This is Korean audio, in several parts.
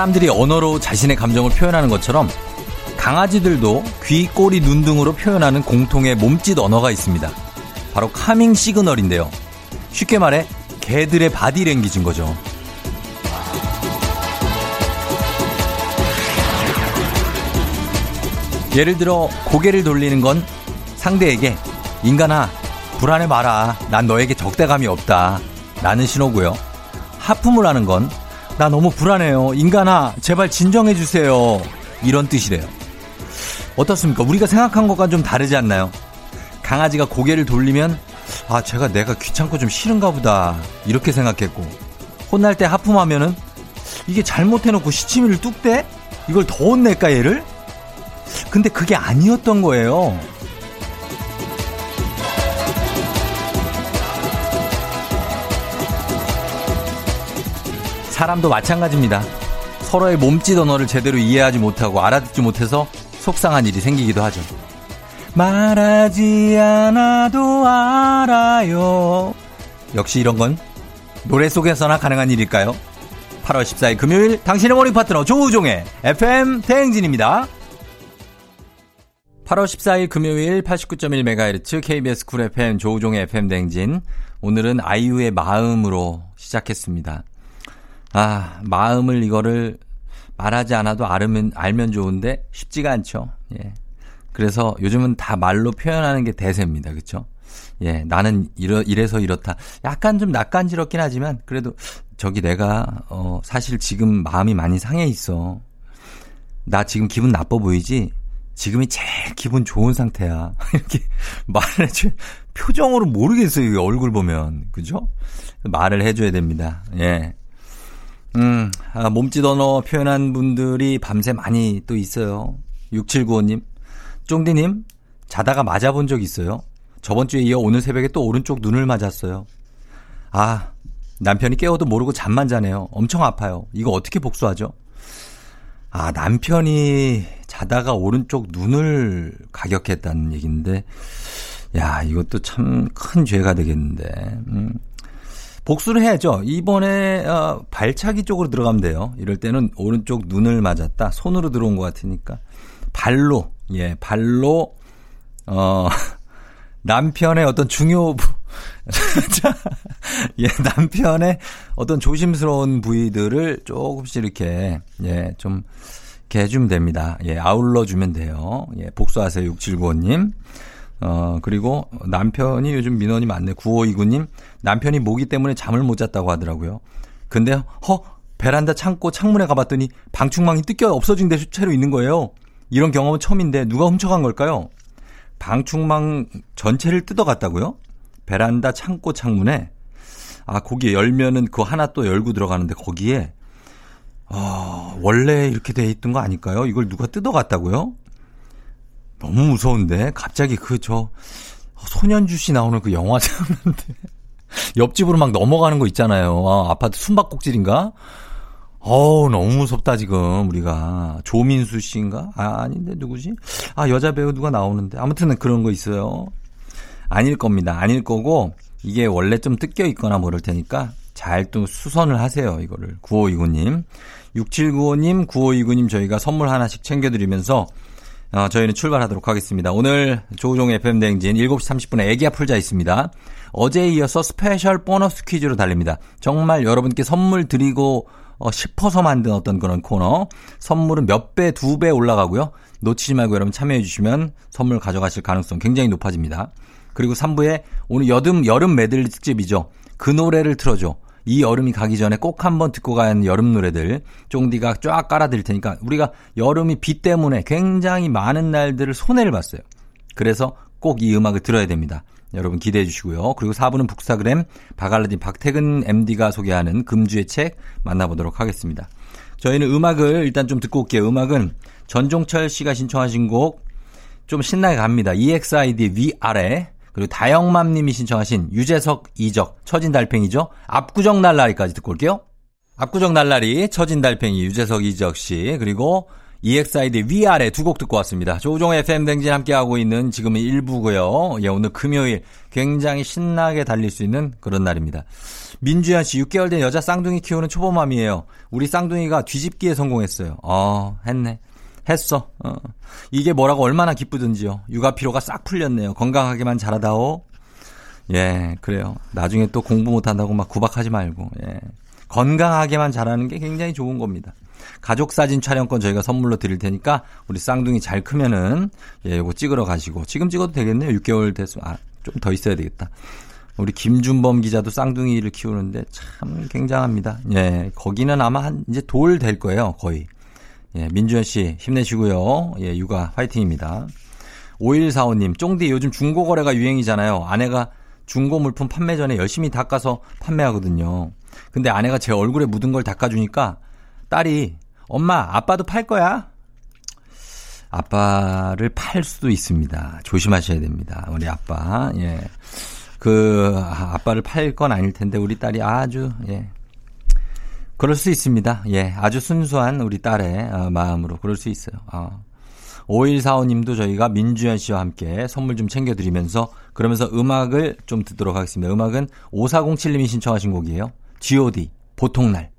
사람들이 언어로 자신의 감정을 표현하는 것처럼 강아지들도 귀, 꼬리, 눈 등으로 표현하는 공통의 몸짓 언어가 있습니다. 바로 calming signal인데요. 쉽게 말해 개들의 바디 랭귀지인 거죠. 예를 들어 고개를 돌리는 건 상대에게 인간아 불안해 마라 난 너에게 적대감이 없다 라는 신호고요. 하품을 하는 건 나 너무 불안해요. 인간아 제발 진정해 주세요. 이런 뜻이래요. 어떻습니까? 우리가 생각한 것과 좀 다르지 않나요? 강아지가 고개를 돌리면 아 제가 내가 귀찮고 좀 싫은가 보다 이렇게 생각했고 혼날 때 하품하면은 이게 잘못해놓고 시치미를 뚝 대? 이걸 더 혼낼까 얘를? 근데 그게 아니었던 거예요. 사람도 마찬가지입니다. 서로의 몸짓 언어를 제대로 이해하지 못하고 알아듣지 못해서 속상한 일이 생기기도 하죠. 말하지 않아도 알아요. 역시 이런 건 노래 속에서나 가능한 일일까요? 8월 14일 금요일 당신의 morning 파트너 조우종의 FM 대행진입니다. 8월 14일 금요일 89.1MHz KBS Cool FM 조우종의 FM 대행진. 오늘은 아이유의 마음으로 시작했습니다. 아, 마음을 이거를 말하지 않아도 알면, 알면 좋은데 쉽지가 않죠. 예. 그래서 요즘은 다 말로 표현하는 게 대세입니다. 그렇죠? 예, 나는 이러, 이래서 이렇다. 약간 좀 낯간지럽긴 하지만 그래도 저기 내가 어 사실 지금 마음이 많이 상해 있어. 나 지금 기분 나빠 보이지? 지금이 제일 기분 좋은 상태야. 이렇게 말을 해줘. 표정으로 모르겠어요. 얼굴 보면. 그죠? 말을 해줘야 됩니다. 예. 음, 아, 몸짓 언어 표현한 분들이 밤새 많이 또 있어요. 6795님. 쫑디님, 자다가 맞아본 적 있어요? 저번 주에 이어 오늘 새벽에 또 오른쪽 눈을 맞았어요. 아, 남편이 깨워도 모르고 잠만 자네요. 엄청 아파요. 이거 어떻게 복수하죠? 아, 남편이 자다가 오른쪽 눈을 가격했다는 얘기인데, 야, 이것도 참 큰 죄가 되겠는데, 음. 복수를 해야죠. 이번에 어, 발차기 쪽으로 들어가면 돼요. 이럴 때는 오른쪽 눈을 맞았다. 손으로 들어온 것 같으니까 발로 예 발로 어 남편의 어떤 중요 자, 예 남편의 어떤 조심스러운 부위들을 조금씩 이렇게 예좀 해주면 됩니다. 예 아울러 주면 돼요. 예 복수하세요 6795님. 어, 그리고 남편이 요즘 민원이 많네. 9529님. 남편이 모기 때문에 잠을 못 잤다고 하더라고요. 근데, 허! 베란다 창고 창문에 가봤더니 방충망이 뜯겨 없어진 데 채로 있는 거예요. 이런 경험은 처음인데 누가 훔쳐간 걸까요? 방충망 전체를 뜯어갔다고요? 베란다 창고 창문에 아 거기에 열면은 그거 하나 또 열고 들어가는데 거기에 어, 원래 이렇게 돼 있던 거 아닐까요? 이걸 누가 뜯어갔다고요? 너무 무서운데 갑자기 그 저 소년주 씨 나오는 그 영화 장면인데 옆집으로 막 넘어가는 거 있잖아요. 아, 아파트 숨바꼭질인가? 어우, 너무 무섭다, 지금, 우리가. 조민수 씨인가? 아, 아닌데, 누구지? 아, 여자 배우 누가 나오는데. 아무튼 그런 거 있어요. 아닐 겁니다. 아닐 거고, 이게 원래 좀 뜯겨 있거나 모를 테니까, 잘 또 수선을 하세요, 이거를. 9529님. 6795님, 9529님 저희가 선물 하나씩 챙겨드리면서, 어, 저희는 출발하도록 하겠습니다. 오늘 조우종 FM 대행진 7시 30분에 애기야 풀자 있습니다. 어제에 이어서 special 보너스 퀴즈로 달립니다. 정말 여러분께 선물 드리고 어, 싶어서 만든 어떤 그런 코너. 선물은 몇 배, 두 배 올라가고요. 놓치지 말고 여러분 참여해 주시면 선물 가져가실 가능성 굉장히 높아집니다. 그리고 3부에 오늘 여름, 여름 메들리 특집이죠. 그 노래를 틀어줘. 이 여름이 가기 전에 꼭 한번 듣고 가야 하는 여름 노래들 쫑디가 쫙 깔아드릴 테니까 우리가 여름이 비 때문에 굉장히 많은 날들을 손해를 봤어요. 그래서 꼭 이 음악을 들어야 됩니다. 여러분 기대해 주시고요. 그리고 4부는 북사그램 바갈라딘 박태근 MD가 소개하는 금주의 책 만나보도록 하겠습니다. 저희는 음악을 일단 좀 듣고 올게요. 음악은 전종철 씨가 신청하신 곡 좀 신나게 갑니다. EXID 위아래 그리고 다영맘 님이 신청하신 유재석 이적 처진 달팽이죠. 압구정 날라리까지 듣고 올게요. 압구정 날라리 처진 달팽이 유재석 이적 씨 그리고 EXID 위아래 두 곡 듣고 왔습니다. 조종 FM 댕진 함께하고 있는 지금은 1부고요. 예, 오늘 금요일 굉장히 신나게 달릴 수 있는 그런 날입니다. 민주현 씨 6개월 된 여자 쌍둥이 키우는 초보맘이에요. 우리 쌍둥이가 뒤집기에 성공했어요. 어, 했네. 했어. 어. 이게 뭐라고 얼마나 기쁘든지요. 육아 피로가 싹 풀렸네요. 건강하게만 자라다오. 예, 그래요. 나중에 또 공부 못한다고 막 구박하지 말고. 예. 건강하게만 자라는 게 굉장히 좋은 겁니다. 가족 사진 촬영권 저희가 선물로 드릴 테니까 우리 쌍둥이 잘 크면은 예, 요거 찍으러 가시고 지금 찍어도 되겠네요. 6개월 됐으면 아, 좀 더 있어야 되겠다. 우리 김준범 기자도 쌍둥이를 키우는데 참 굉장합니다. 예, 거기는 아마 한 이제 돌 될 거예요, 거의. 예, 민주현 씨 힘내시고요. 예, 육아 화이팅입니다. 5145님, 쫑디 요즘 중고 거래가 유행이잖아요. 아내가 중고 물품 판매 전에 열심히 닦아서 판매하거든요. 근데 아내가 제 얼굴에 묻은 걸 닦아주니까 딸이 엄마 아빠도 팔 거야? 아빠를 팔 수도 있습니다. 조심하셔야 됩니다. 우리 아빠. 예. 그 아, 아빠를 팔 건 아닐 텐데 우리 딸이 아주 예. 그럴 수 있습니다. 예. 아주 순수한 우리 딸의 어, 마음으로 그럴 수 있어요. 어. 5145님도 저희가 민주현 씨와 함께 선물 좀 챙겨드리면서 그러면서 음악을 좀 듣도록 하겠습니다. 음악은 5407님이 신청하신 곡이에요. G.O.D. 보통날.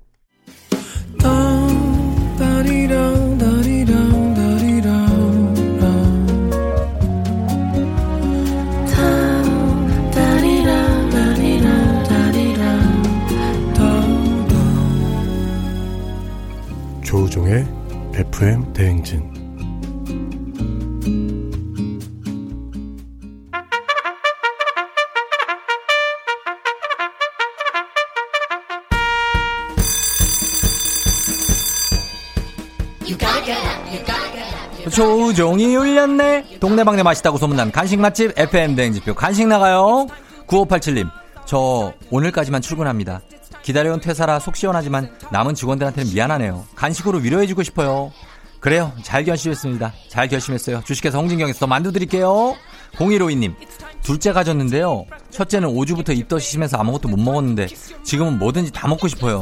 대행진 조종이 울렸네. 동네방네 맛있다고 소문난 간식 맛집 FM 대행지표 간식 나가요. 9587님, 저 오늘까지만 출근합니다. 기다려온 퇴사라 속 시원하지만 남은 직원들한테는 미안하네요. 간식으로 위로해주고 싶어요. 그래요. 잘 결심했습니다. 잘 결심했어요. 주식회사 홍진경에서 더 만두 드릴게요. 0152님, 둘째 가졌는데요. 첫째는 5주부터 입덧이 심해서 아무것도 못 먹었는데 지금은 뭐든지 다 먹고 싶어요.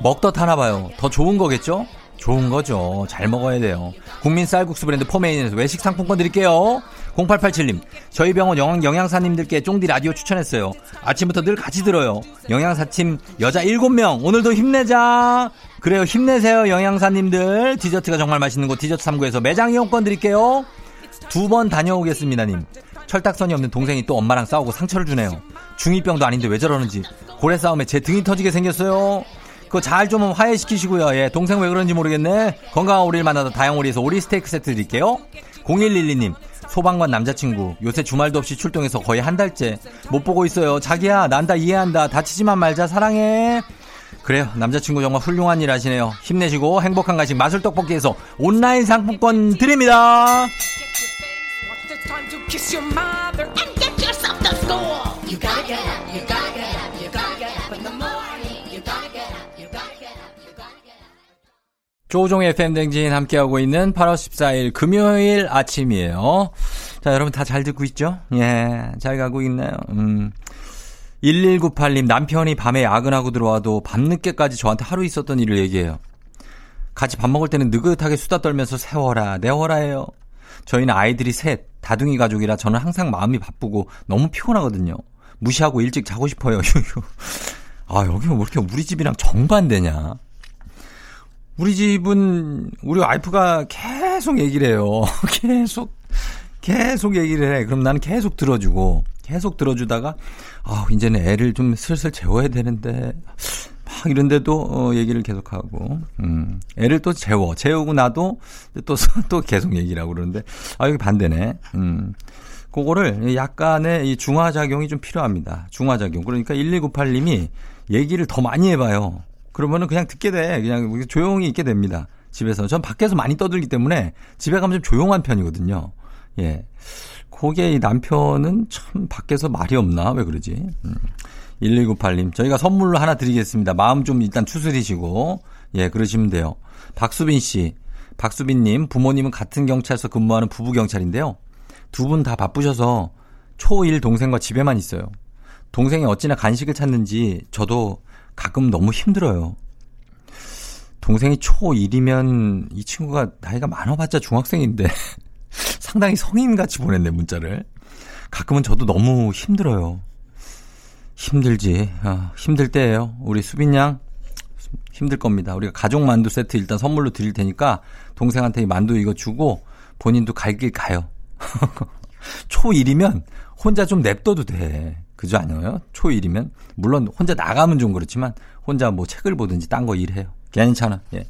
먹덧 하나 봐요. 더 좋은 거겠죠? 좋은 거죠. 잘 먹어야 돼요. 국민 쌀국수 브랜드 포메인에서 외식 상품권 드릴게요. 0887님, 저희 병원 영, 영양사님들께 쫑디 라디오 추천했어요. 아침부터 늘 같이 들어요. 영양사팀 여자 7명, 오늘도 힘내자! 그래요, 힘내세요, 영양사님들. 디저트가 정말 맛있는 곳 디저트 3구에서 매장 이용권 드릴게요. 두 번 다녀오겠습니다,님. 철딱선이 없는 동생이 또 엄마랑 싸우고 상처를 주네요. 중2병도 아닌데 왜 저러는지. 고래 싸움에 제 등이 터지게 생겼어요. 그거 잘 좀 화해시키시고요. 예, 동생 왜 그런지 모르겠네. 건강한 오리를 만나다 다양오리에서 오리 스테이크 세트 드릴게요. 0112님, 소방관 남자친구 요새 주말도 없이 출동해서 거의 한 달째 못 보고 있어요. 자기야, 난 다 이해한다. 다치지만 말자 사랑해. 그래요. 남자친구 정말 훌륭한 일 하시네요. 힘내시고 행복한 간식 마술 떡볶이에서 온라인 상품권 드립니다. 조종의 FM댕진 함께하고 있는 8월 14일 금요일 아침이에요. 자, 여러분 다 잘 듣고 있죠? 예, 잘 가고 있나요? 음. 1198님, 남편이 밤에 야근하고 들어와도 밤늦게까지 저한테 하루 있었던 일을 얘기해요. 같이 밥 먹을 때는 느긋하게 수다 떨면서 세워라, 내워라 해요. 저희는 아이들이 셋, 다둥이 가족이라 저는 항상 마음이 바쁘고 너무 피곤하거든요. 무시하고 일찍 자고 싶어요. 아, 여기 왜 이렇게 우리 집이랑 정반대냐? 우리 집은 우리 와이프가 계속 얘기를 해요. 계속 계속 얘기를 해. 그럼 나는 계속 들어주고 계속 들어주다가 아 이제는 애를 좀 슬슬 재워야 되는데 막 이런데도 어, 얘기를 계속하고 음 애를 또 재워 재우고 나도 또또 또 계속 얘기를 하고 그러는데 아 여기 반대네. 음 그거를 약간의 이 중화작용이 좀 필요합니다. 중화작용. 그러니까 1298님이 얘기를 더 많이 해봐요. 그러면은 그냥 듣게 돼. 그냥 조용히 있게 됩니다. 집에서. 전 밖에서 많이 떠들기 때문에 집에 가면 좀 조용한 편이거든요. 예. 그게 이 남편은 참 밖에서 말이 없나? 왜 그러지? 음. 1198님, 저희가 선물로 하나 드리겠습니다. 마음 좀 일단 추스리시고, 예, 그러시면 돼요. 박수빈 씨, 박수빈님, 부모님은 같은 경찰서 근무하는 부부 경찰인데요. 두 분 다 바쁘셔서 초1 동생과 집에만 있어요. 동생이 어찌나 간식을 찾는지 저도 가끔 너무 힘들어요. 동생이 초1이면 이 친구가 나이가 많아봤자 중학생인데 상당히 성인같이 보냈네, 문자를. 가끔은 저도 너무 힘들어요. 힘들지. 아, 힘들 때예요. 우리 수빈 양 힘들 겁니다. 우리가 가족 만두 세트 일단 선물로 드릴 테니까 동생한테 이 만두 이거 주고 본인도 갈 길 가요. 초1이면 혼자 좀 냅둬도 돼. 그죠 아니에요? 초1이면 물론 혼자 나가면 좀 그렇지만 혼자 뭐 책을 보든지 딴 거 일해요. 괜찮아. 예.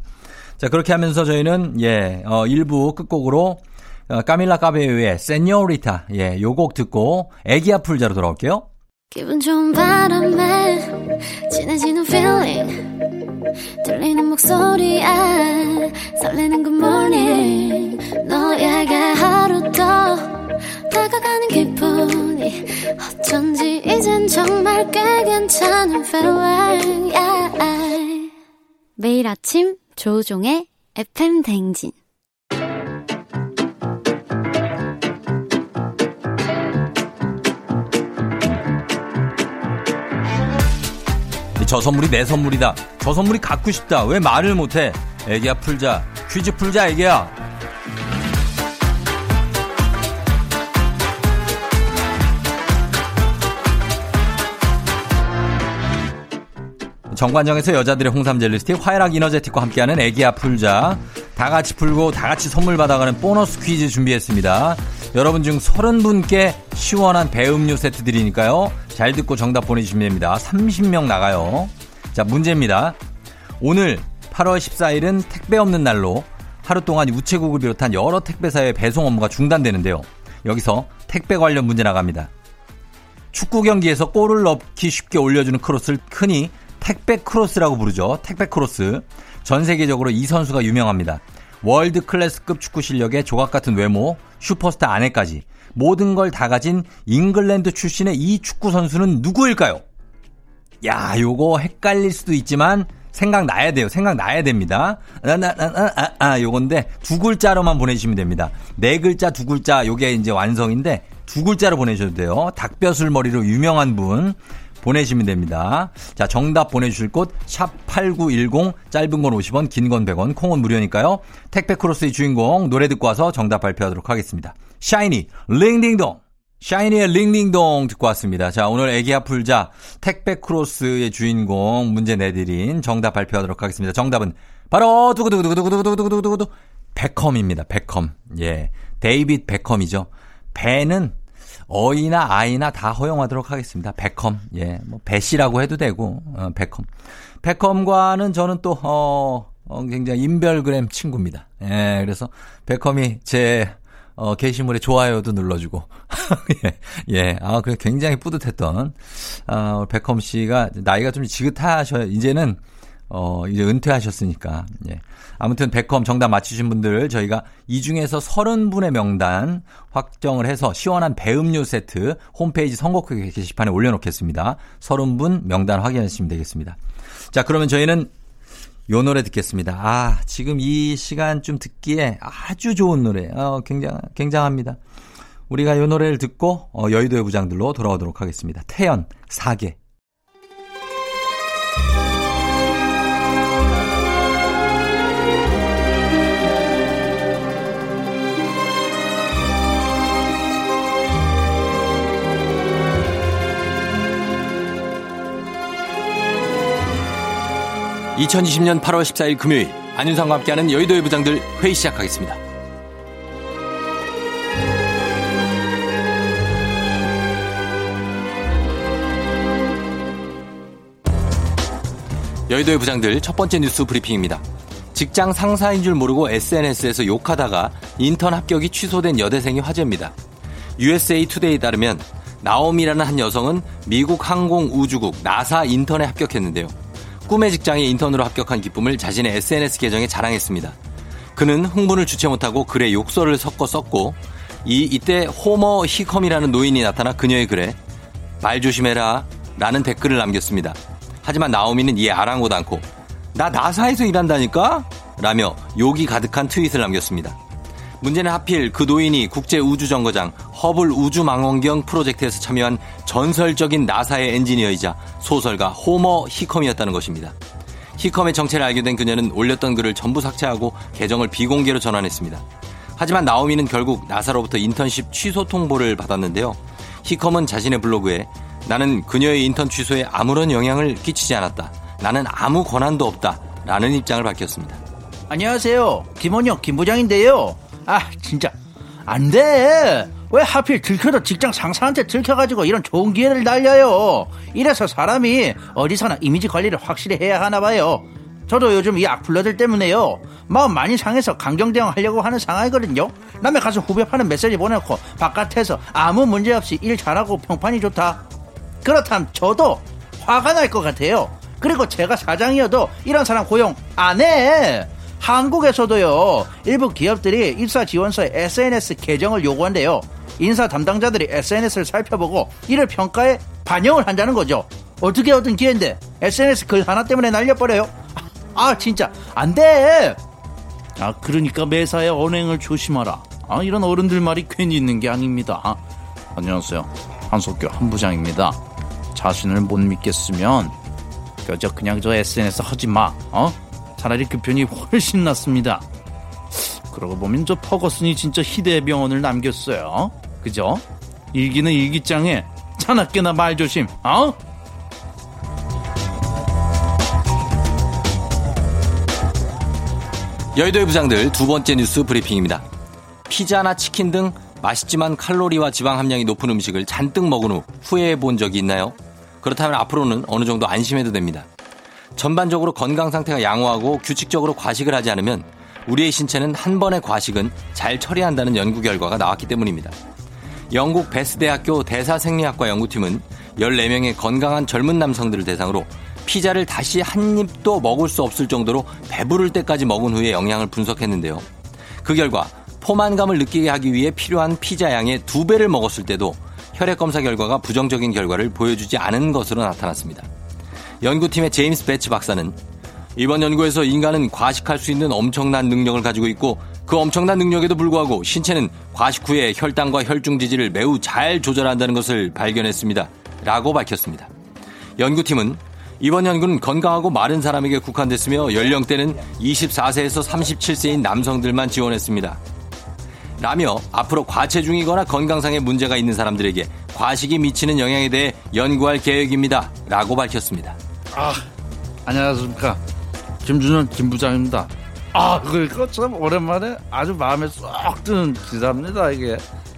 자, 그렇게 하면서 저희는 예, 어 1부 끝곡으로 어, 까밀라 까베유의 세뇨리타 예, 요 곡 듣고 애기 아플 자로 돌아올게요. 기분 좋은 바람에 진해지는 feeling 들리는 목소리에 설레는 good morning 너에게 하루 더 다가가는 기분이 어쩐지 이젠 정말 꽤 괜찮은 feeling yeah. 매일 아침 조우종의 FM 댕진 저 선물이 내 선물이다. 저 선물이 갖고 싶다. 왜 말을 못해? 애기야 풀자. 퀴즈 풀자 애기야. 정관정에서 여자들의 홍삼 젤리 스틱, 화해락 이너제틱과 함께하는 애기야 풀자. 다 같이 풀고 다 같이 선물 받아가는 보너스 퀴즈 준비했습니다. 여러분 중 30분께 시원한 배음료 세트 드리니까요. 잘 듣고 정답 보내주시면 됩니다. 30명 나가요. 자, 문제입니다. 오늘 8월 14일은 택배 없는 날로 하루 동안 우체국을 비롯한 여러 택배사의 배송 업무가 중단되는데요. 여기서 택배 관련 문제 나갑니다. 축구 경기에서 골을 넣기 쉽게 올려주는 크로스를 흔히 택배 크로스라고 부르죠. 택배 크로스. 전 세계적으로 이 선수가 유명합니다. world class급 축구 실력의 조각 같은 외모, 슈퍼스타 아내까지 모든 걸 다 가진 잉글랜드 출신의 이 축구 선수는 누구일까요? 야, 요거 헷갈릴 수도 있지만 생각나야 돼요. 생각나야 됩니다. 나, 나, 아, 아, 요건데 두 글자로만 보내주시면 됩니다. 네 글자, 두 글자, 요게 이제 완성인데 두 글자로 보내셔도 돼요. 닭벼슬 머리로 유명한 분. 보내시면 됩니다. 자, 정답 보내주실 곳, 샵8910, 짧은 건 50원, 긴 건 100원, 콩은 무료니까요. 택배 크로스의 주인공, 노래 듣고 와서 정답 발표하도록 하겠습니다. 샤이니, Ring Ding Dong! 샤이니의 Ring Ding Dong 듣고 왔습니다. 자, 오늘 애기야 풀자 택배 크로스의 주인공 문제 내드린 정답 발표하도록 하겠습니다. 정답은 바로 두구두구두구두구두구두구두구 베컴입니다. 베컴. 예. 데이빗 베컴이죠. 베는 어이나 아이나 다 허용하도록 하겠습니다. 베컴. 예. 뭐 배씨라고 해도 되고 어, 베컴. 베컴과는 저는 또 어, 어 굉장히 인별그램 친구입니다. 예. 그래서 베컴이 제 어, 게시물에 좋아요도 눌러주고. 예, 예. 아, 그래 굉장히 뿌듯했던, 아, 베컴 씨가 나이가 좀 지긋하셔, 이제는, 어, 이제 은퇴하셨으니까, 예. 아무튼 백컴 정답 맞히신 분들 저희가 이 중에서 30분의 명단 확정을 해서 시원한 배음료 세트 홈페이지 선곡표 게시판에 올려놓겠습니다. 30분 명단 확인하시면 되겠습니다. 자, 그러면 저희는 요 노래 듣겠습니다. 아, 지금 이 시간쯤 듣기에 아주 좋은 노래. 어, 굉장, 굉장합니다. 우리가 요 노래를 듣고 어, 여의도의 부장들로 돌아오도록 하겠습니다. 태연, 사계. (2020년 8월 14일) 금요일 안윤상과 함께하는 여의도의 부장들 회의 시작하겠습니다. 여의도의 부장들 첫 번째 뉴스 브리핑입니다. 직장 상사인 줄 모르고 SNS에서 욕하다가 인턴 합격이 취소된 여대생이 화제입니다. USA 투데이에 따르면 나옴이라는 한 여성은 미국 항공우주국 나사 인턴에 합격했는데요. 꿈의 직장에 인턴으로 합격한 기쁨을 자신의 SNS 계정에 자랑했습니다. 그는 흥분을 주체 못하고 글에 욕설을 섞어 썼고 이 이때 호머 히컴이라는 노인이 나타나 그녀의 글에 말 조심해라 라는 댓글을 남겼습니다. 하지만 나오미는 이에 아랑곳 않고 나 나사에서 일한다니까? 라며 욕이 가득한 트윗을 남겼습니다. 문제는 하필 그 노인이 국제우주정거장 허블 우주망원경 프로젝트에서 참여한 전설적인 나사의 엔지니어이자 소설가 호머 히컴이었다는 것입니다. 히컴의 정체를 알게 된 그녀는 올렸던 글을 전부 삭제하고 계정을 비공개로 전환했습니다. 하지만 나오미는 결국 나사로부터 인턴십 취소 통보를 받았는데요. 히컴은 자신의 블로그에 나는 그녀의 인턴 취소에 아무런 영향을 끼치지 않았다. 나는 아무 권한도 없다. 라는 입장을 밝혔습니다. 안녕하세요. 김원혁 김부장인데요. 아 진짜 안 돼. 왜 하필 들켜도 직장 상사한테 들켜가지고 이런 좋은 기회를 날려요. 이래서 사람이 어디서나 이미지 관리를 확실히 해야 하나 봐요. 저도 요즘 이 악플러들 때문에요. 마음 많이 상해서 강경 대응하려고 하는 상황이거든요. 남의 가서 후배 파는 메시지 보내놓고 바깥에서 아무 문제 없이 일 잘하고 평판이 좋다. 그렇다면 저도 화가 날 것 같아요. 그리고 제가 사장이어도 이런 사람 고용 안 해. 한국에서도요, 일부 기업들이 입사 지원서에 SNS 계정을 요구한대요. 인사 담당자들이 SNS를 살펴보고 이를 평가에 반영을 한다는 거죠. 어떻게 얻은 기회인데 SNS 글 하나 때문에 날려버려요? 아, 진짜 안 돼. 아, 그러니까 매사에 언행을 조심하라. 아, 이런 어른들 말이 괜히 있는 게 아닙니다. 아, 안녕하세요. 한석규 한부장입니다. 자신을 못 믿겠으면 그저 그냥 저 SNS 하지 마. 어? 차라리 그 편이 훨씬 낫습니다. 그러고 보면 저 퍼거슨이 진짜 희대의 병원을 남겼어요. 그죠? 일기는 일기장에 차납게나 말 조심. 어? 여의도의 부장들 두 번째 뉴스 브리핑입니다. 피자나 치킨 등 맛있지만 칼로리와 지방 함량이 높은 음식을 잔뜩 먹은 후 후회해 본 적이 있나요? 그렇다면 앞으로는 어느 정도 안심해도 됩니다. 전반적으로 건강 상태가 양호하고 규칙적으로 과식을 하지 않으면 우리의 신체는 한 번의 과식은 잘 처리한다는 연구 결과가 나왔기 때문입니다. 영국 베스 대학교 대사생리학과 연구팀은 14명의 건강한 젊은 남성들을 대상으로 피자를 다시 한 입도 먹을 수 없을 정도로 배부를 때까지 먹은 후에 영양을 분석했는데요. 그 결과 포만감을 느끼게 하기 위해 필요한 피자 양의 두 배를 먹었을 때도 혈액 검사 결과가 부정적인 결과를 보여주지 않은 것으로 나타났습니다. 연구팀의 제임스 배츠 박사는 이번 연구에서 인간은 과식할 수 있는 엄청난 능력을 가지고 있고 그 엄청난 능력에도 불구하고 신체는 과식 후에 혈당과 혈중 지지를 매우 잘 조절한다는 것을 발견했습니다. 라고 밝혔습니다. 연구팀은 이번 연구는 건강하고 마른 사람에게 국한됐으며 연령대는 24세에서 37세인 남성들만 지원했습니다. 라며 앞으로 과체중이거나 건강상의 문제가 있는 사람들에게 과식이 미치는 영향에 대해 연구할 계획입니다. 라고 밝혔습니다. 아, 안녕하십니까. 김준현 김부장입니다. 아, 그러니까 참 오랜만에 아주 마음에 쏙 드는 기사입니다, 이게.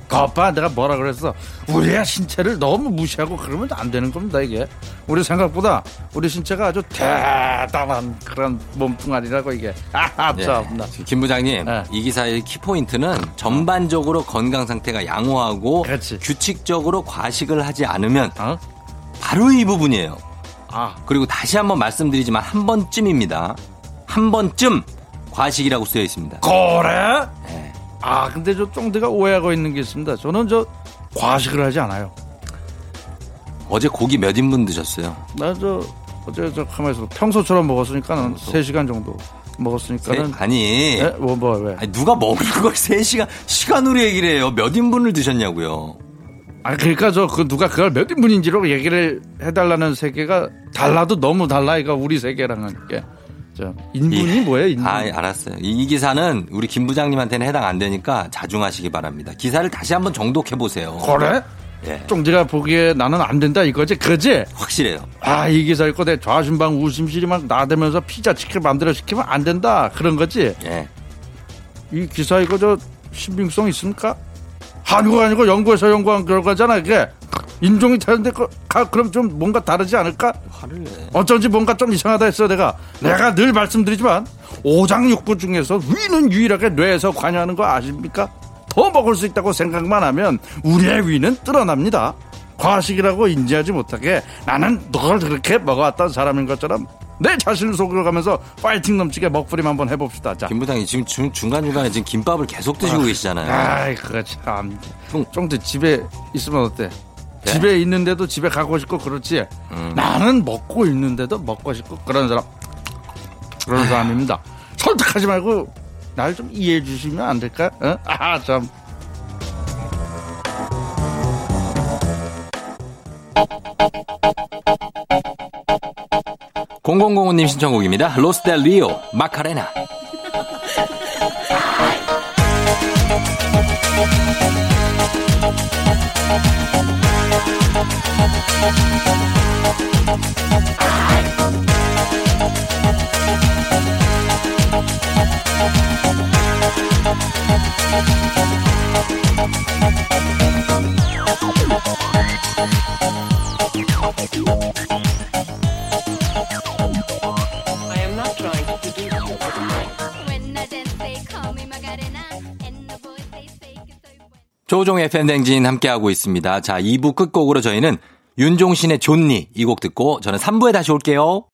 거봐, 내가 뭐라 그랬어. 우리의 신체를 너무 무시하고 그러면 안 되는 겁니다, 이게. 우리 생각보다 우리 신체가 아주 대단한 그런 몸뚱아리라고, 이게. 아, 네. 참나. 김 부장님, 네. 이 기사의 키포인트는 전반적으로 건강 상태가 양호하고 그렇지. 규칙적으로 과식을 하지 않으면 어? 바로 이 부분이에요. 아, 그리고 다시 한번 말씀드리지만 한 번쯤입니다. 한 번쯤 과식이라고 쓰여 있습니다. 그래? 네. 아, 근데 저 쫑디가 오해하고 있는 게 있습니다. 저는 저 과식을 하지 않아요. 어제 고기 몇 인분 드셨어요? 나 저 어제 저 가만있어 평소처럼 먹었으니까는 3시간 정도 세- 먹었으니까는 아니, 예? 뭐, 뭐, 왜? 아니, 누가 먹는 걸 3시간 시간으로 얘기를 해요. 몇 인분을 드셨냐고요. 아 그러니까 저 그 누가 그걸 몇 인분인지로 얘기를 해달라는 세계가 달라도 너무 달라 이거 우리 세계랑은 이게 저 인분이 이- 뭐예요 인분? 아, 알았어요. 이, 이 기사는 우리 김 부장님한테는 해당 안 되니까 자중하시기 바랍니다. 기사를 다시 한번 정독해 보세요. 그래? 예. 쫑지가 보기에 나는 안 된다 이거지 그지? 확실해요. 아 이 기사 읽고 내 좌심방 우심실이 막 나대면서 피자 치킨 만들어 시키면 안 된다 그런 거지? 예. 이 기사 이거 저 신빙성 있습니까? 한국 아니고 연구에서 연구한 결과잖아 이게 인종이 다른데 그, 가- 그럼 좀 뭔가 다르지 않을까? 화를 내. 어쩐지 뭔가 좀 이상하다 했어 내가 내가 늘 말씀드리지만 오장육부 중에서 위는 유일하게 뇌에서 관여하는 거 아십니까? 더 먹을 수 있다고 생각만 하면 우리의 위는 뚫어납니다 과식이라고 인지하지 못하게 나는 널 그렇게 먹어왔던 사람인 것처럼 내 자신을 속여가면서 파이팅 넘치게 먹부림 한번 해봅시다 자 김 부장님 지금 중, 중간중간에 지금 김밥을 계속 드시고 계시잖아요. 아이 그거 참 좀- 쫑디 집에 있으면 어때? 네? 집에 있는데도 집에 가고 싶고 그렇지 음. 나는 먹고 있는데도 먹고 싶고 그런 사람 그런 사람입니다 설득하지 말고 날 좀 이해해 주시면 안 될까? 어? 아 참 0005님 신청곡입니다. 로스델 리오, 마카레나. 조종의 팬댕진 함께하고 있습니다. 자, 2부 끝곡으로 저희는 윤종신의 존니 이 곡 듣고 저는 3부에 다시 올게요.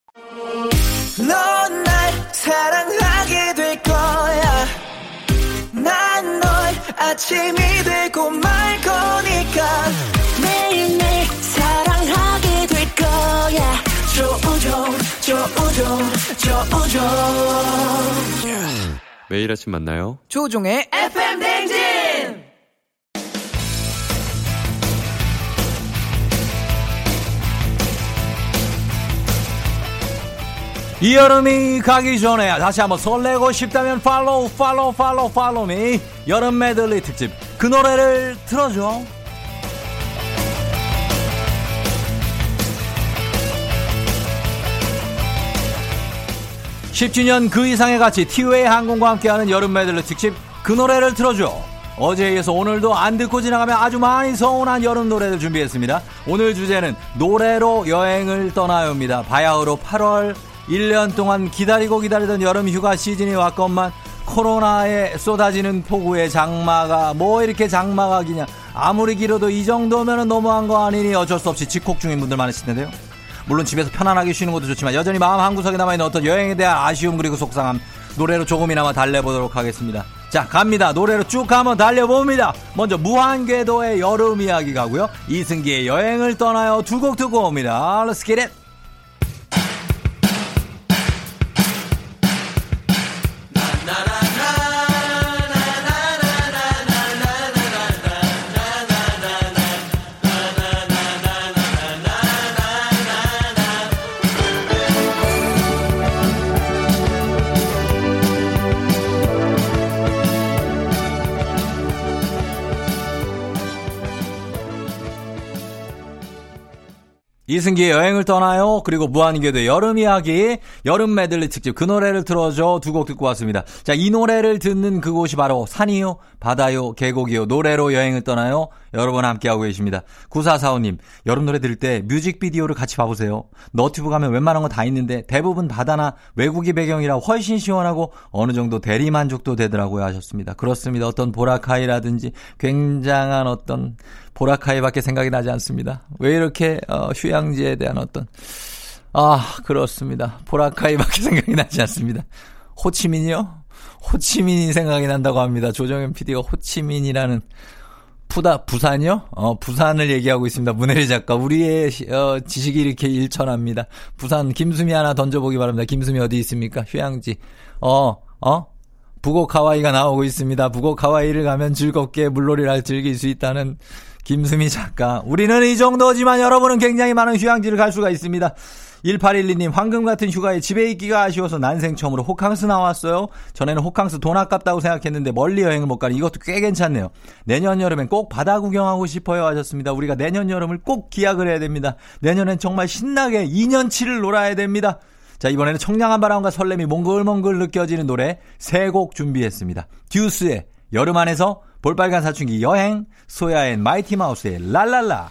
넌날 사랑하게 될 거야. 난널 아침이 되고 말 거니까. 매일매일 사랑하게 될 거야. 조종, 조종, 조종. 매일 아침 만나요. 조우종의 FM 대행진! 이 여름이 가기 전에 다시 한번 설레고 싶다면 follow follow follow follow me 여름 메들리 특집. 그 노래를 틀어줘. 10주년 그 이상의 가치 티웨이 항공과 함께하는 여름 메들리 특집. 그 노래를 틀어줘. 어제에 이어서 오늘도 안 듣고 지나가면 아주 많이 서운한 여름 노래를 준비했습니다. 오늘 주제는 노래로 여행을 떠나요입니다. 바야흐로 8월 1년 동안 기다리고 기다리던 여름 휴가 시즌이 왔건만 코로나에 쏟아지는 폭우의 장마가 뭐 이렇게 장마가 기냐. 아무리 길어도 이 정도면 너무한 거 아니니 어쩔 수 없이 직콕 중인 분들 많으실 텐데요. 물론 집에서 편안하게 쉬는 것도 좋지만 여전히 마음 한구석에 남아있는 어떤 여행에 대한 아쉬움 그리고 속상함 노래로 조금이나마 달래보도록 하겠습니다. 자 갑니다. 노래로 쭉 한번 달려봅니다. 먼저 무한궤도의 여름 이야기 가고요. 이승기의 여행을 떠나요. 두 곡 듣고 옵니다. Let's get it 이승기의 여행을 떠나요. 그리고 무한궤도 여름 이야기, 여름 메들리 특집 그 노래를 틀어줘 두 곡 듣고 왔습니다. 자, 이 노래를 듣는 그곳이 바로 산이요, 바다요, 계곡이요, 노래로 여행을 떠나요. 여러분 함께하고 계십니다. 9445님, 여름 노래 들을 때 뮤직비디오를 같이 봐보세요. 너튜브 가면 웬만한 거 다 있는데 대부분 바다나 외국이 배경이라 훨씬 시원하고 어느 정도 대리만족도 되더라고요 하셨습니다. 그렇습니다. 어떤 보라카이라든지 굉장한 어떤 보라카이밖에 생각이 나지 않습니다. 왜 이렇게 어, 휴양지에 대한 어떤 아 그렇습니다. 보라카이밖에 생각이 나지 않습니다. 호치민이요? 호치민이 생각이 난다고 합니다. 조정현 PD가 호치민이라는 푸다 부산이요? 어 부산을 얘기하고 있습니다. 문혜리 작가 우리의 어, 지식이 이렇게 일천합니다. 부산 김수미 하나 던져보기 바랍니다. 김수미 어디 있습니까? 휴양지 어 어? 북옥 하와이가 나오고 있습니다. 북옥 하와이를 가면 즐겁게 물놀이를 즐길 수 있다는 김수미 작가. 우리는 이 정도지만 여러분은 굉장히 많은 휴양지를 갈 수가 있습니다. 1812님, 황금 같은 휴가에 집에 있기가 아쉬워서 난생 처음으로 호캉스 나왔어요. 전에는 호캉스 돈 아깝다고 생각했는데 멀리 여행을 못 가니 이것도 꽤 괜찮네요. 내년 여름엔 꼭 바다 구경하고 싶어요 하셨습니다. 우리가 내년 여름을 꼭 기약을 해야 됩니다. 내년엔 정말 신나게 2년치를 놀아야 됩니다. 자, 이번에는 청량한 바람과 설렘이 몽글몽글 느껴지는 노래 세 곡 준비했습니다. 듀스의 여름 안에서 볼빨간 사춘기 여행, 소야앤 마이티 마우스의 랄랄라.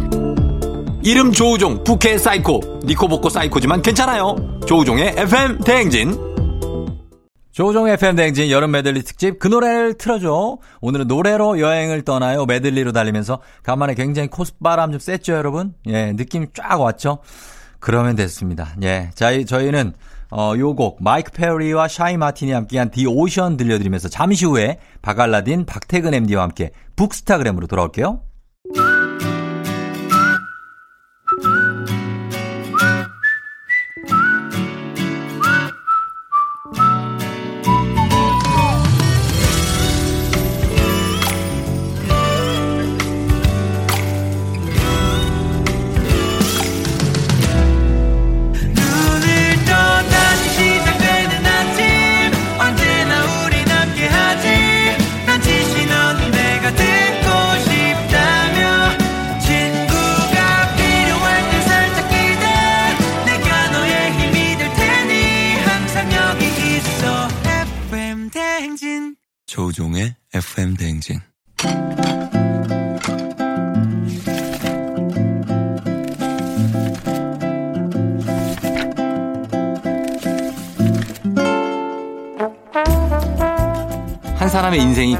이름 조우종 부캐 사이코 니코복코 사이코지만 괜찮아요. 조우종의 FM 대행진. 조우종의 FM 대행진 여름 메들리 특집 그 노래를 틀어줘. 오늘은 노래로 여행을 떠나요. 메들리로 달리면서 간만에 굉장히 콧바람 좀 쐈죠 여러분. 예 느낌 쫙 왔죠. 그러면 됐습니다. 예 저희 저희는 어, 요 곡 마이크 페리와 샤이 마틴이 함께한 The Ocean 들려드리면서 잠시 후에 박알라딘 박태근 MD와 함께 북스타그램으로 돌아올게요.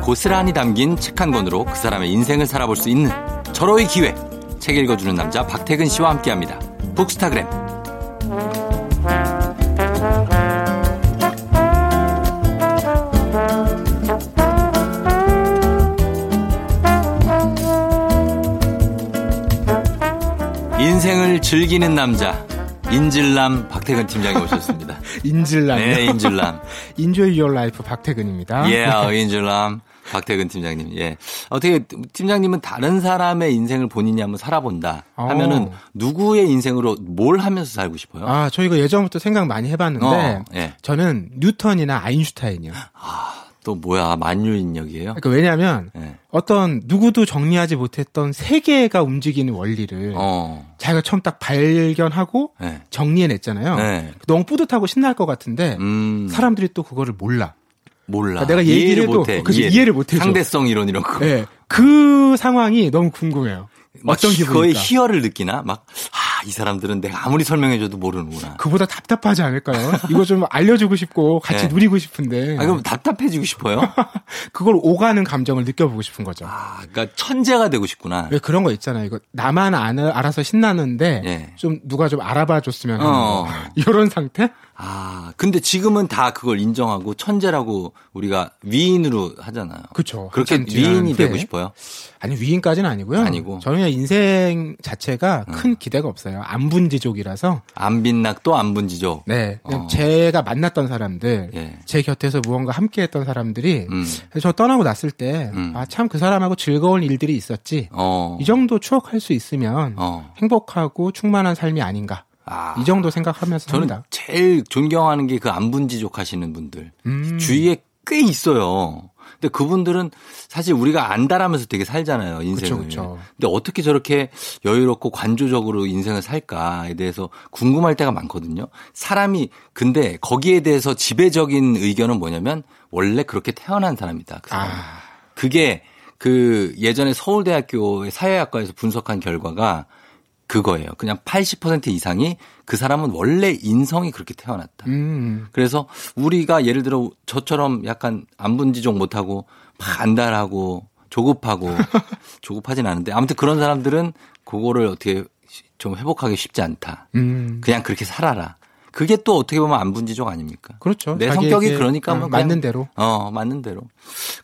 고스란히 담긴 책 한 권으로 그 사람의 인생을 살아볼 수 있는 절호의 기회. 책 읽어주는 남자 박태근 씨와 함께합니다. 북스타그램. 인생을 즐기는 남자 인질남 박태근 팀장이 오셨습니다. 인질남. 네, 인질남. Enjoy your life 박태근입니다. 예, 어, 인줄람 박태근 팀장님. 예. 어떻게 팀장님은 다른 사람의 인생을 본인이 한번 살아본다 하면은 어. 누구의 인생으로 뭘 하면서 살고 싶어요? 아, 저 이거 예전부터 생각 많이 해봤는데, 어, 예. 저는 뉴턴이나 아인슈타인이요. 또 뭐야 만유인력이에요? 그러니까 왜냐면, 예. 어떤 누구도 정리하지 못했던 세계가 움직이는 원리를 어. 자기가 처음 딱 발견하고 네. 정리해냈잖아요. 네. 너무 뿌듯하고 신날 것 같은데, 음. 사람들이 또 그거를 몰라. 몰라. 내가 얘기를 이해를 해도 못해. 그치, 이해를 못 해줘. 상대성 이론 이런 거. 예. 그 상황이 너무 궁금해요. 막 어떤 희- 기분일까? 거의 희열을 느끼나? 막, 아, 이 사람들은 내가 아무리 설명해줘도 모르는구나. 그보다 답답하지 않을까요? 이거 좀 알려주고 싶고 같이 네. 누리고 싶은데 아, 그럼 답답해지고 싶어요? 그걸 오가는 감정을 느껴보고 싶은 거죠. 아, 그러니까 천재가 되고 싶구나. 왜 그런 거 있잖아요. 이거 나만 안, 알아서 신나는데 예. 좀 누가 좀 알아봐 줬으면 하는 어. 거. 이런 상태? 아, 근데 지금은 다 그걸 인정하고 천재라고 우리가 위인으로 하잖아요. 그쵸. 그렇게 위인이. 되고 싶어요? 아니 위인까지는 아니고요. 아니고. 음. 저는 그냥 인생 자체가 큰 기대가 없어요. 안분지족이라서. 안빈낙도 안분지죠. 네. 그냥 어. 제가 만났던 사람들, 예. 제 곁에서 무언가 함께 했던 사람들이 음. 저 떠나고 났을 때, 음. 아, 참 그 사람하고 즐거운 일들이 있었지. 어. 이 정도 추억할 수 있으면 어. 행복하고 충만한 삶이 아닌가. 아. 이 정도 생각하면서 저는 삽니다. 제일 존경하는 게 그 안분지족 하시는 분들. 음. 주위에 꽤 있어요. 근데 그분들은 사실 우리가 안다라면서 되게 살잖아요, 인생을. 그쵸, 그쵸. 근데 어떻게 저렇게 여유롭고 관조적으로 인생을 살까에 대해서 궁금할 때가 많거든요. 사람이 근데 거기에 대해서 지배적인 의견은 뭐냐면 원래 그렇게 태어난 사람이다. 그 사람은. 아, 그게 그 예전에 서울대학교의 사회학과에서 분석한 결과가 그거예요. 그냥 80% 이상이 그 사람은 원래 인성이 그렇게 태어났다. 음. 그래서 우리가 예를 들어 저처럼 약간 안분지족 못하고 막 안달하고 조급하고 조급하진 않은데 아무튼 그런 사람들은 그거를 어떻게 좀 회복하기 쉽지 않다. 음. 그냥 그렇게 살아라. 그게 또 어떻게 보면 안분지족 아닙니까? 그렇죠. 내 성격이 그러니까 어, 뭐 맞는 대로. 어, 맞는 대로.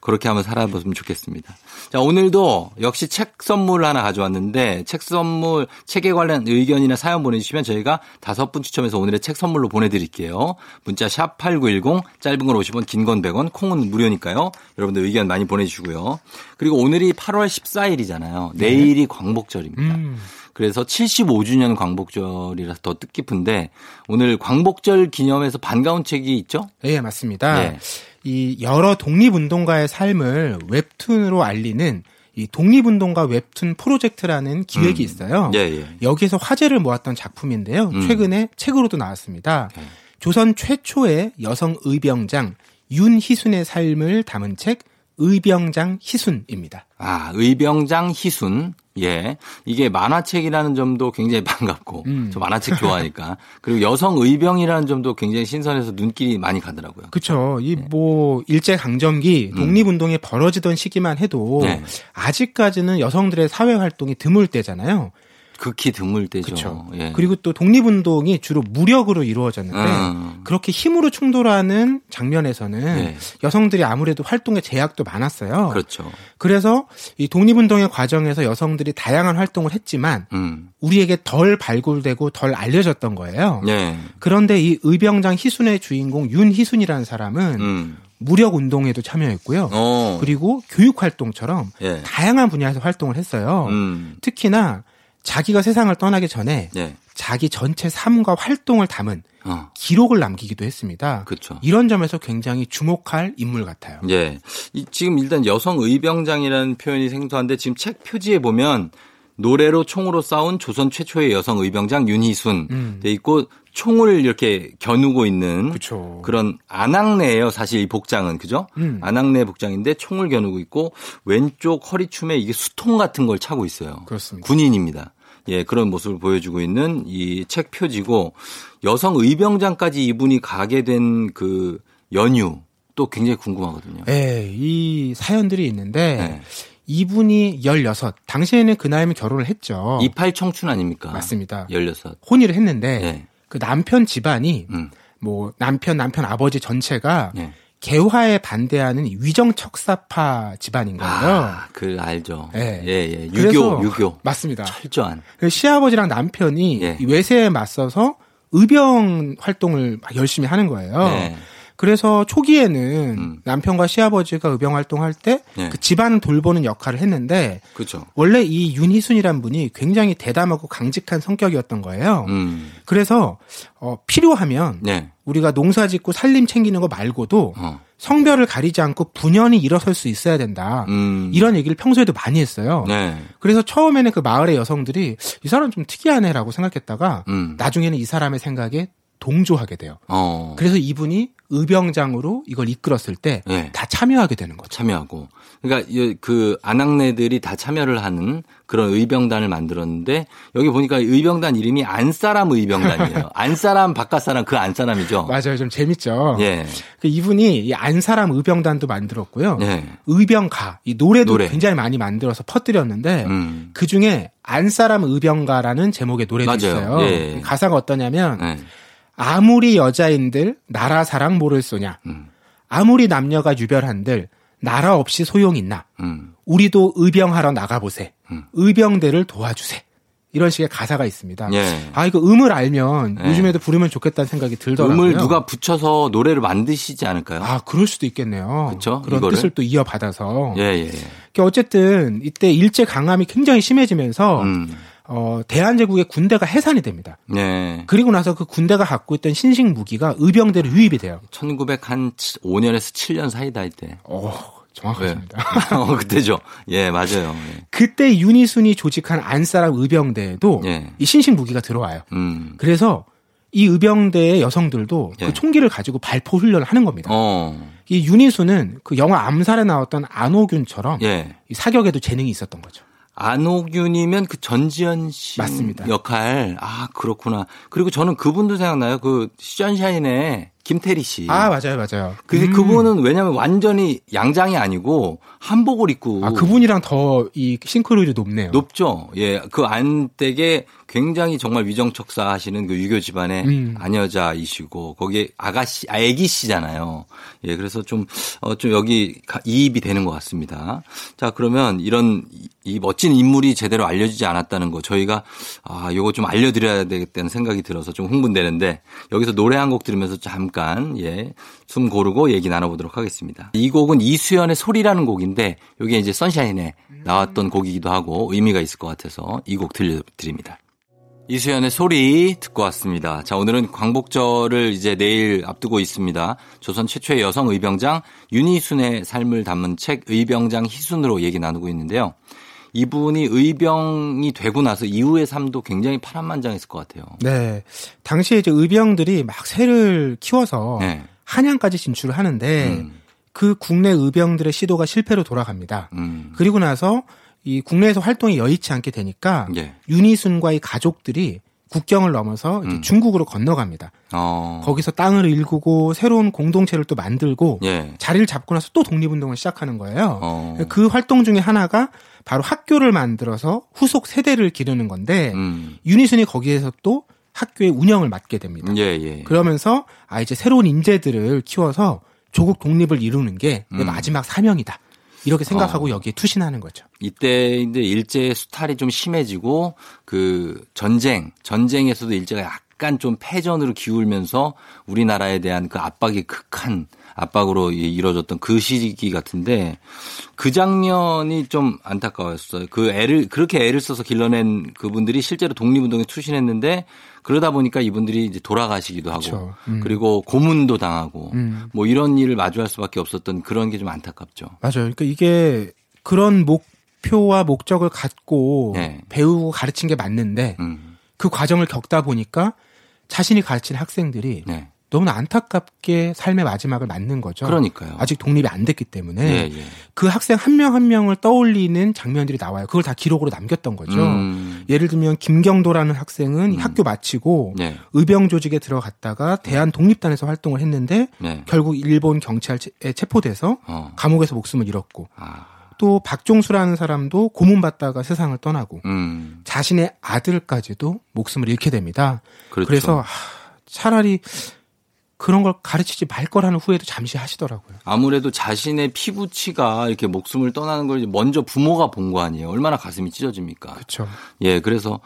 그렇게 한번 살아보면 좋겠습니다. 자, 오늘도 역시 책 선물 하나 가져왔는데 책 선물, 책에 관련 의견이나 사연 보내주시면 저희가 다섯 분 추첨해서 오늘의 책 선물로 보내드릴게요. 문자 샵 8910, 짧은 건 50원, 긴 건 100원, 콩은 무료니까요. 여러분들 의견 많이 보내주시고요. 그리고 오늘이 8월 14일이잖아요. 내일이 광복절입니다. 음. 그래서 75주년 광복절이라서 더 뜻깊은데 오늘 광복절 기념해서 반가운 책이 있죠? 예, 맞습니다. 네. 이 여러 독립운동가의 삶을 웹툰으로 알리는 이 독립운동가 웹툰 프로젝트라는 기획이 있어요. 예, 예. 여기에서 화제를 모았던 작품인데요. 음. 최근에 책으로도 나왔습니다. 네. 조선 최초의 여성 의병장 윤희순의 삶을 담은 책 의병장 희순입니다. 아, 의병장 희순. 예. 이게 만화책이라는 점도 굉장히 반갑고, 음. 저 만화책 좋아하니까. 그리고 여성 의병이라는 점도 굉장히 신선해서 눈길이 많이 가더라고요. 그렇죠. 이 뭐 일제 강점기 독립운동이 벌어지던 시기만 해도 네. 아직까지는 여성들의 사회 활동이 드물 때잖아요. 극히 드물 때죠. 그렇죠. 예. 그리고 또 독립운동이 주로 무력으로 이루어졌는데 음. 그렇게 힘으로 충돌하는 장면에서는 네. 여성들이 아무래도 활동의 제약도 많았어요. 그렇죠. 그래서 이 독립운동의 과정에서 여성들이 다양한 활동을 했지만 음. 우리에게 덜 발굴되고 덜 알려졌던 거예요. 예. 그런데 이 의병장 희순의 주인공 윤희순이라는 사람은 음. 무력 운동에도 참여했고요. 어. 그리고 교육 활동처럼 예. 다양한 분야에서 활동을 했어요. 음. 특히나 자기가 세상을 떠나기 전에 예. 자기 전체 삶과 활동을 담은 어. 기록을 남기기도 했습니다. 그렇죠. 이런 점에서 굉장히 주목할 인물 같아요. 예. 이, 지금 일단 여성 의병장이라는 표현이 생소한데 지금 책 표지에 보면 노래로 총으로 싸운 조선 최초의 여성 의병장 윤희순 음. 돼 있고 총을 이렇게 겨누고 있는 그렇죠. 그런 안악내예요. 사실 이 복장은 그죠? 음. 안악내 복장인데 총을 겨누고 있고 왼쪽 허리춤에 이게 수통 같은 걸 차고 있어요. 그렇습니다. 군인입니다. 예, 그런 모습을 보여주고 있는 이 책 표지고 여성 의병장까지 이분이 가게 된 그 연유 또 굉장히 궁금하거든요. 네, 이 사연들이 있는데 네. 이분이 16, 당시에는 그 나이면 결혼을 했죠. 이팔 청춘 아닙니까? 맞습니다. 16. 혼인을 했는데 네. 그 남편 집안이 음. 뭐 남편 남편 아버지 전체가 네. 개화에 반대하는 위정 척사파 집안인 거예요. 아, 그 알죠. 네. 예, 예. 그래서 유교, 유교. 맞습니다. 철저한. 그 시아버지랑 남편이 예. 이 외세에 맞서서 의병 활동을 막 열심히 하는 거예요. 네. 그래서 초기에는 음. 남편과 시아버지가 의병 활동할 때그 네. 집안을 돌보는 역할을 했는데 그렇죠. 원래 이 윤희순이란 분이 굉장히 대담하고 강직한 성격이었던 거예요. 음. 그래서 어, 필요하면 네. 우리가 농사 짓고 살림 챙기는 거 말고도 어. 성별을 가리지 않고 분연히 일어설 수 있어야 된다. 음. 이런 얘기를 평소에도 많이 했어요. 네. 그래서 처음에는 그 마을의 여성들이 이 사람 좀 특이하네라고 생각했다가 음. 나중에는 이 사람의 생각에 동조하게 돼요. 어. 그래서 이분이 의병장으로 이걸 이끌었을 때다 네. 참여하게 되는 거죠. 참여하고. 그러니까 이- 그 안악내들이 다 참여를 하는 그런 의병단을 만들었는데 여기 보니까 의병단 이름이 안사람 의병단이에요. 안사람 바깥사람 그 안사람이죠. 맞아요. 좀 재밌죠. 예. 그 이분이 이 안사람 의병단도 만들었고요. 예. 의병가 이 노래도 노래. 굉장히 많이 만들어서 퍼뜨렸는데 음. 그 중에 안사람 의병가라는 제목의 노래도 맞아요. 있어요. 예. 가사가 어떠냐면 예. 아무리 여자인들 나라 사랑 모를 소냐. 음. 아무리 남녀가 유별한들 나라 없이 소용 있나. 음. 우리도 의병하러 나가보세. 음. 의병대를 도와주세. 이런 식의 가사가 있습니다. 예. 아 이거 음을 알면 예. 요즘에도 부르면 좋겠다는 생각이 들더라고요. 음을 누가 붙여서 노래를 만드시지 않을까요? 아 그럴 수도 있겠네요. 그쵸? 그런 이거를? 뜻을 또 이어받아서. 예, 예, 예. 그러니까 어쨌든 이때 일제 강함이 굉장히 심해지면서 음. 어, 대한제국의 군대가 해산이 됩니다. 네. 그리고 나서 그 군대가 갖고 있던 신식 무기가 의병대로 유입이 돼요. 1905년에서 7년 사이다 이때. 어, 정확하십니다. 어, 그때죠. 예, 맞아요. 예. 그때 유니순이 조직한 안사람 의병대에도 예. 이 신식 무기가 들어와요. 음. 그래서 이 의병대의 여성들도 예. 그 총기를 가지고 발포 훈련을 하는 겁니다. 어. 이 유니수는 그 영화 암살에 나왔던 안호균처럼 예. 이 사격에도 재능이 있었던 거죠. 안호균이면 그 전지현 씨 맞습니다. 역할. 아, 그렇구나. 그리고 저는 그분도 생각나요. 그 시전샤인의 김태리 씨. 아 맞아요, 맞아요. 근데 음. 그분은 왜냐면 완전히 양장이 아니고 한복을 입고 아 그분이랑 더 이 싱크로율이 높네요. 높죠. 예. 그 안댁에 굉장히 정말 위정척사 하시는 그 유교 집안의 음. 아녀자이시고 거기에 아가씨, 아, 애기씨잖아요. 예, 그래서 좀, 어, 좀 여기 가- 이입이 되는 것 같습니다. 자, 그러면 이런 이- 이 멋진 인물이 제대로 알려지지 않았다는 거 저희가 아, 요거 좀 알려드려야 되겠다는 생각이 들어서 좀 흥분되는데 여기서 노래 한 곡 들으면서 잠깐, 예, 숨 고르고 얘기 나눠보도록 하겠습니다. 이 곡은 이수연의 소리라는 곡인데 요게 이제 선샤인에 나왔던 곡이기도 하고 의미가 있을 것 같아서 이 곡 들려드립니다. 이수연의 소리 듣고 왔습니다. 자, 오늘은 광복절을 이제 내일 앞두고 있습니다. 조선 최초의 여성 의병장 윤희순의 삶을 담은 책 의병장 희순으로 얘기 나누고 있는데요. 이분이 의병이 되고 나서 이후의 삶도 굉장히 파란만장했을 것 같아요. 네. 당시에 이제 의병들이 막 새를 키워서 네. 한양까지 진출을 하는데 음, 그 국내 의병들의 시도가 실패로 돌아갑니다. 음, 그리고 나서 이 국내에서 활동이 여의치 않게 되니까 예. 윤희순과의 가족들이 국경을 넘어서 음. 중국으로 건너갑니다. 어, 거기서 땅을 일구고 새로운 공동체를 또 만들고 예. 자리를 잡고 나서 또 독립운동을 시작하는 거예요. 어, 그 활동 중에 하나가 바로 학교를 만들어서 후속 세대를 기르는 건데 음, 윤희순이 거기에서 또 학교의 운영을 맡게 됩니다. 예, 예. 그러면서 아 이제 새로운 인재들을 키워서 조국 독립을 이루는 게내 음. 마지막 사명이다. 이렇게 생각하고 어. 여기에 투신하는 거죠. 이때 이제 일제의 수탈이 좀 심해지고 그 전쟁 전쟁에서도 일제가 약간 좀 패전으로 기울면서 우리나라에 대한 그 압박이 극한 압박으로 이- 이루어졌던 그 시기 같은데 그 장면이 좀 안타까웠어요. 그 애를 그렇게 애를 써서 길러낸 그분들이 실제로 독립운동에 투신했는데 그러다 보니까 이분들이 이제 돌아가시기도 하고 그쵸. 음. 그리고 고문도 당하고 음. 뭐 이런 일을 마주할 수밖에 없었던 그런 게 좀 안타깝죠. 맞아요. 그러니까 이게 그런 목표와 목적을 갖고 네. 배우고 가르친 게 맞는데 음. 그 과정을 겪다 보니까 자신이 가르친 학생들이 네. 너무나 안타깝게 삶의 마지막을 맞는 거죠. 그러니까요. 아직 독립이 안 됐기 때문에 예, 예. 그 학생 한 명 한 명을 떠올리는 장면들이 나와요. 그걸 다 기록으로 남겼던 거죠. 음. 예를 들면 김경도라는 학생은 이 학교 마치고 네. 의병 조직에 들어갔다가 대한 독립단에서 활동을 했는데 네. 결국 일본 경찰에 체포돼서 어. 감옥에서 목숨을 잃었고 아. 또 박종수라는 사람도 고문받다가 세상을 떠나고 음. 자신의 아들까지도 목숨을 잃게 됩니다. 그렇죠. 그래서 차라리 그런 걸 가르치지 말 거라는 후회도 잠시 하시더라고요. 아무래도 자신의 피부치가 이렇게 목숨을 떠나는 걸 먼저 부모가 본 거 아니에요. 얼마나 가슴이 찢어집니까? 그렇죠. 예, 그래서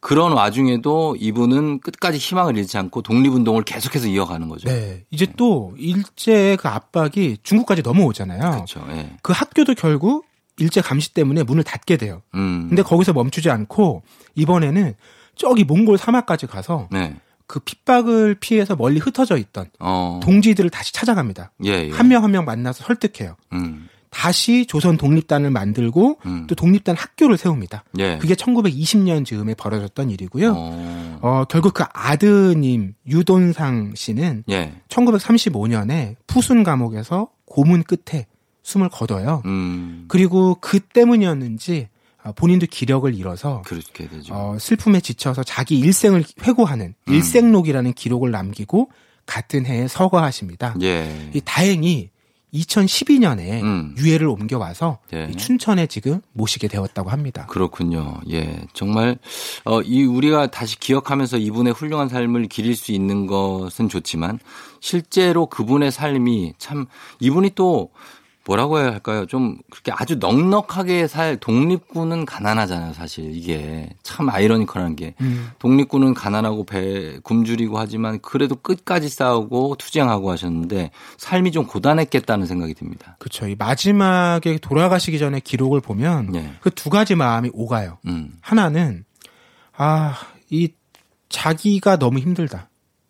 그런 와중에도 이분은 끝까지 희망을 잃지 않고 독립운동을 계속해서 이어가는 거죠. 네. 이제 또 일제의 그 압박이 중국까지 넘어오잖아요. 그렇죠. 예. 그 학교도 결국 일제 감시 때문에 문을 닫게 돼요. 음. 근데 거기서 멈추지 않고 이번에는 저기 몽골 사막까지 가서 네. 그 핍박을 피해서 멀리 흩어져 있던 어. 동지들을 다시 찾아갑니다. 예, 예. 한명 한 명 만나서 설득해요. 음. 다시 조선 독립단을 만들고 음. 또 독립단 학교를 세웁니다. 예. 그게 1920년 즈음에 벌어졌던 일이고요. 어. 어, 결국 그 아드님 유돈상 씨는 예. 1935년에 푸순 감옥에서 고문 끝에 숨을 거둬요. 음. 그리고 그 때문이었는지 아, 본인도 기력을 잃어서 그렇게 되죠. 어, 슬픔에 지쳐서 자기 일생을 회고하는 음. 일생록이라는 기록을 남기고 같은 해에 서거하십니다. 예. 이 다행히 2012년에 음. 유해를 옮겨와서 예. 이 춘천에 지금 모시게 되었다고 합니다. 그렇군요. 예. 정말, 어, 이, 우리가 다시 기억하면서 이분의 훌륭한 삶을 기릴 수 있는 것은 좋지만, 실제로 그분의 삶이 참, 이분이 또, 뭐라고 해야 할까요? 좀, 그렇게 아주 넉넉하게 살, 독립군은 가난하잖아요, 사실. 이게. 참 아이러니컬한 게. 음. 독립군은 가난하고 배, 굶주리고 하지만, 그래도 끝까지 싸우고 투쟁하고 하셨는데, 삶이 좀 고단했겠다는 생각이 듭니다. 그렇죠. 이 마지막에 돌아가시기 전에 기록을 보면 예. 그두 가지 마음이 오가요. 음. 하나는 아, 이 자기가 너무 힘들다.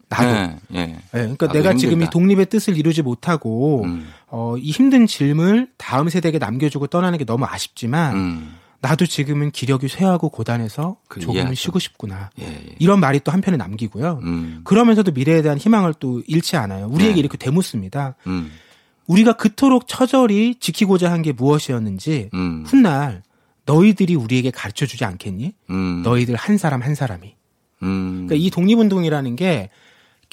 나도. 예, 예. 예, 그러니까 나도 내가 지금 이 힘들다. 독립의 뜻을 이루지 못하고 음. 어, 이 힘든 짐을 다음 세대에게 남겨주고 떠나는 게 너무 아쉽지만 음. 나도 지금은 기력이 쇠하고 고단해서 그 조금은 이해하죠. 쉬고 싶구나. 예, 예. 이런 말이 또 한편에 남기고요. 음. 그러면서도 미래에 대한 희망을 또 잃지 않아요. 우리에게 네. 이렇게 되묻습니다. 음. 우리가 그토록 처절히 지키고자 한 게 무엇이었는지 음. 훗날 너희들이 우리에게 가르쳐 주지 않겠니? 음. 너희들 한 사람 한 사람이. 음. 그러니까 이 독립운동이라는 게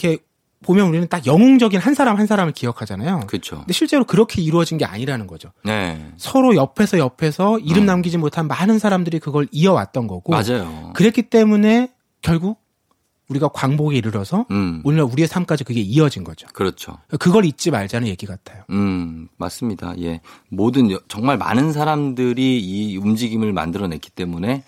이렇게 보면 우리는 딱 영웅적인 한 사람 한 사람을 기억하잖아요. 그렇죠. 근데 실제로 그렇게 이루어진 게 아니라는 거죠. 네. 서로 옆에서 옆에서 이름 음. 남기지 못한 많은 사람들이 그걸 이어왔던 거고 맞아요. 그랬기 때문에 결국 우리가 광복에 이르러서 음. 오늘 우리의 삶까지 그게 이어진 거죠. 그렇죠. 그걸 잊지 말자는 얘기 같아요. 음, 맞습니다. 예. 모든, 여- 정말 많은 사람들이 이 움직임을 만들어냈기 때문에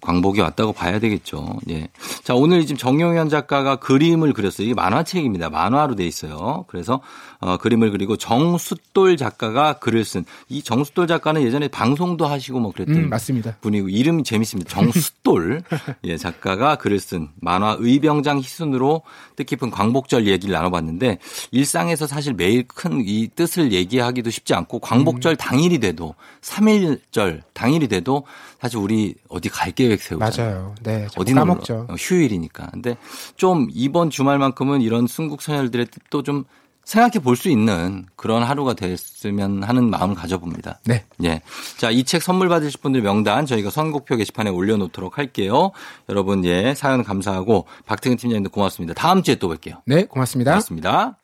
광복이 왔다고 봐야 되겠죠. 예. 자, 오늘 지금 정용현 작가가 그림을 그렸어요. 이게 만화책입니다. 만화로 돼 있어요. 그래서, 어, 그림을 그리고 정숫돌 작가가 글을 쓴, 이 정숫돌 작가는 예전에 방송도 하시고 뭐 그랬던 음, 맞습니다. 분이고 이름이 재밌습니다. 정숫돌 예, 작가가 글을 쓴 만화 의병장 희순으로 뜻깊은 광복절 얘기를 나눠봤는데 일상에서 사실 매일 큰 이 뜻을 얘기하기도 쉽지 않고 광복절 음. 당일이 돼도 3일절 당일이 돼도 사실 우리 어디 갈 계획 세우잖아요. 맞아요. 네. 어디 까먹죠. 놀러? 어, 휴일이니까. 근데 좀 이번 주말만큼은 이런 순국선열들의 뜻도 좀 생각해 볼 수 있는 그런 하루가 됐으면 하는 마음을 가져봅니다. 네. 예. 자, 이 책 선물 받으실 분들 명단 저희가 선곡표 게시판에 올려놓도록 할게요. 여러분, 예, 사연 감사하고 박태근 팀장님도 고맙습니다. 다음 주에 또 뵐게요. 네, 고맙습니다. 고맙습니다.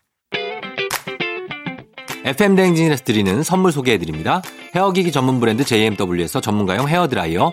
FM 대행진에서 드리는 선물 소개해드립니다. 헤어기기 전문 브랜드 JMW에서 전문가용 헤어드라이어,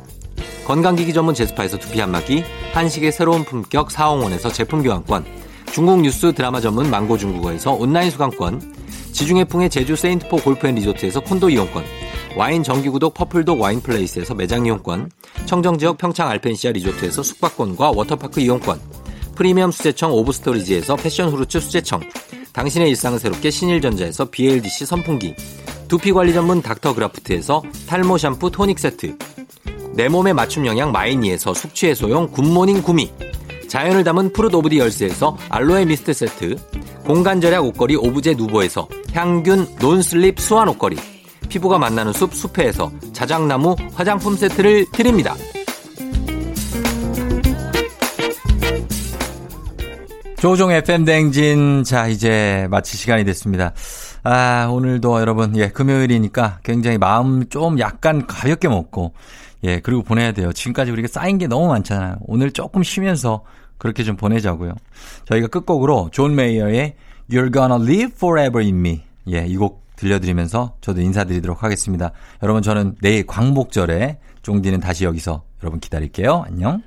건강기기 전문 제스파에서 두피 안마기, 한식의 새로운 품격 사옹원에서 제품 교환권, 중국 뉴스 드라마 전문 망고 중국어에서 온라인 수강권, 지중해풍의 제주 세인트포 골프앤리조트에서 콘도 이용권, 와인 정기구독 퍼플독 와인플레이스에서 매장 이용권, 청정지역 평창 알펜시아 리조트에서 숙박권과 워터파크 이용권, 프리미엄 수제청 오브스토리지에서 패션 후르츠 수제청, 당신의 일상을 새롭게 신일전자에서 BLDC 선풍기, 두피관리 전문 닥터그라프트에서 탈모 샴푸 토닉 세트, 내 몸에 맞춤 영양 마이니에서 숙취해소용 굿모닝 구미, 자연을 담은 푸르 오브 디 열스에서 알로에 미스트 세트, 공간 절약 옷걸이 오브제 누보에서 향균 non-slip 수완 옷걸이, 피부가 만나는 숲 숲회에서 자작나무 화장품 세트를 드립니다. 조우종의 FM 대행진. 자, 이제 마칠 시간이 됐습니다. 아, 오늘도 여러분, 예, 금요일이니까 굉장히 마음 좀 약간 가볍게 먹고, 예, 그리고 보내야 돼요. 지금까지 우리가 쌓인 게 너무 많잖아요. 오늘 조금 쉬면서 그렇게 좀 보내자고요. 저희가 끝곡으로 존 메이어의 You're Gonna Live Forever in Me. 예, 이 곡 들려드리면서 저도 인사드리도록 하겠습니다. 여러분, 저는 내일 광복절에 쫑디는 다시 여기서 여러분 기다릴게요. 안녕.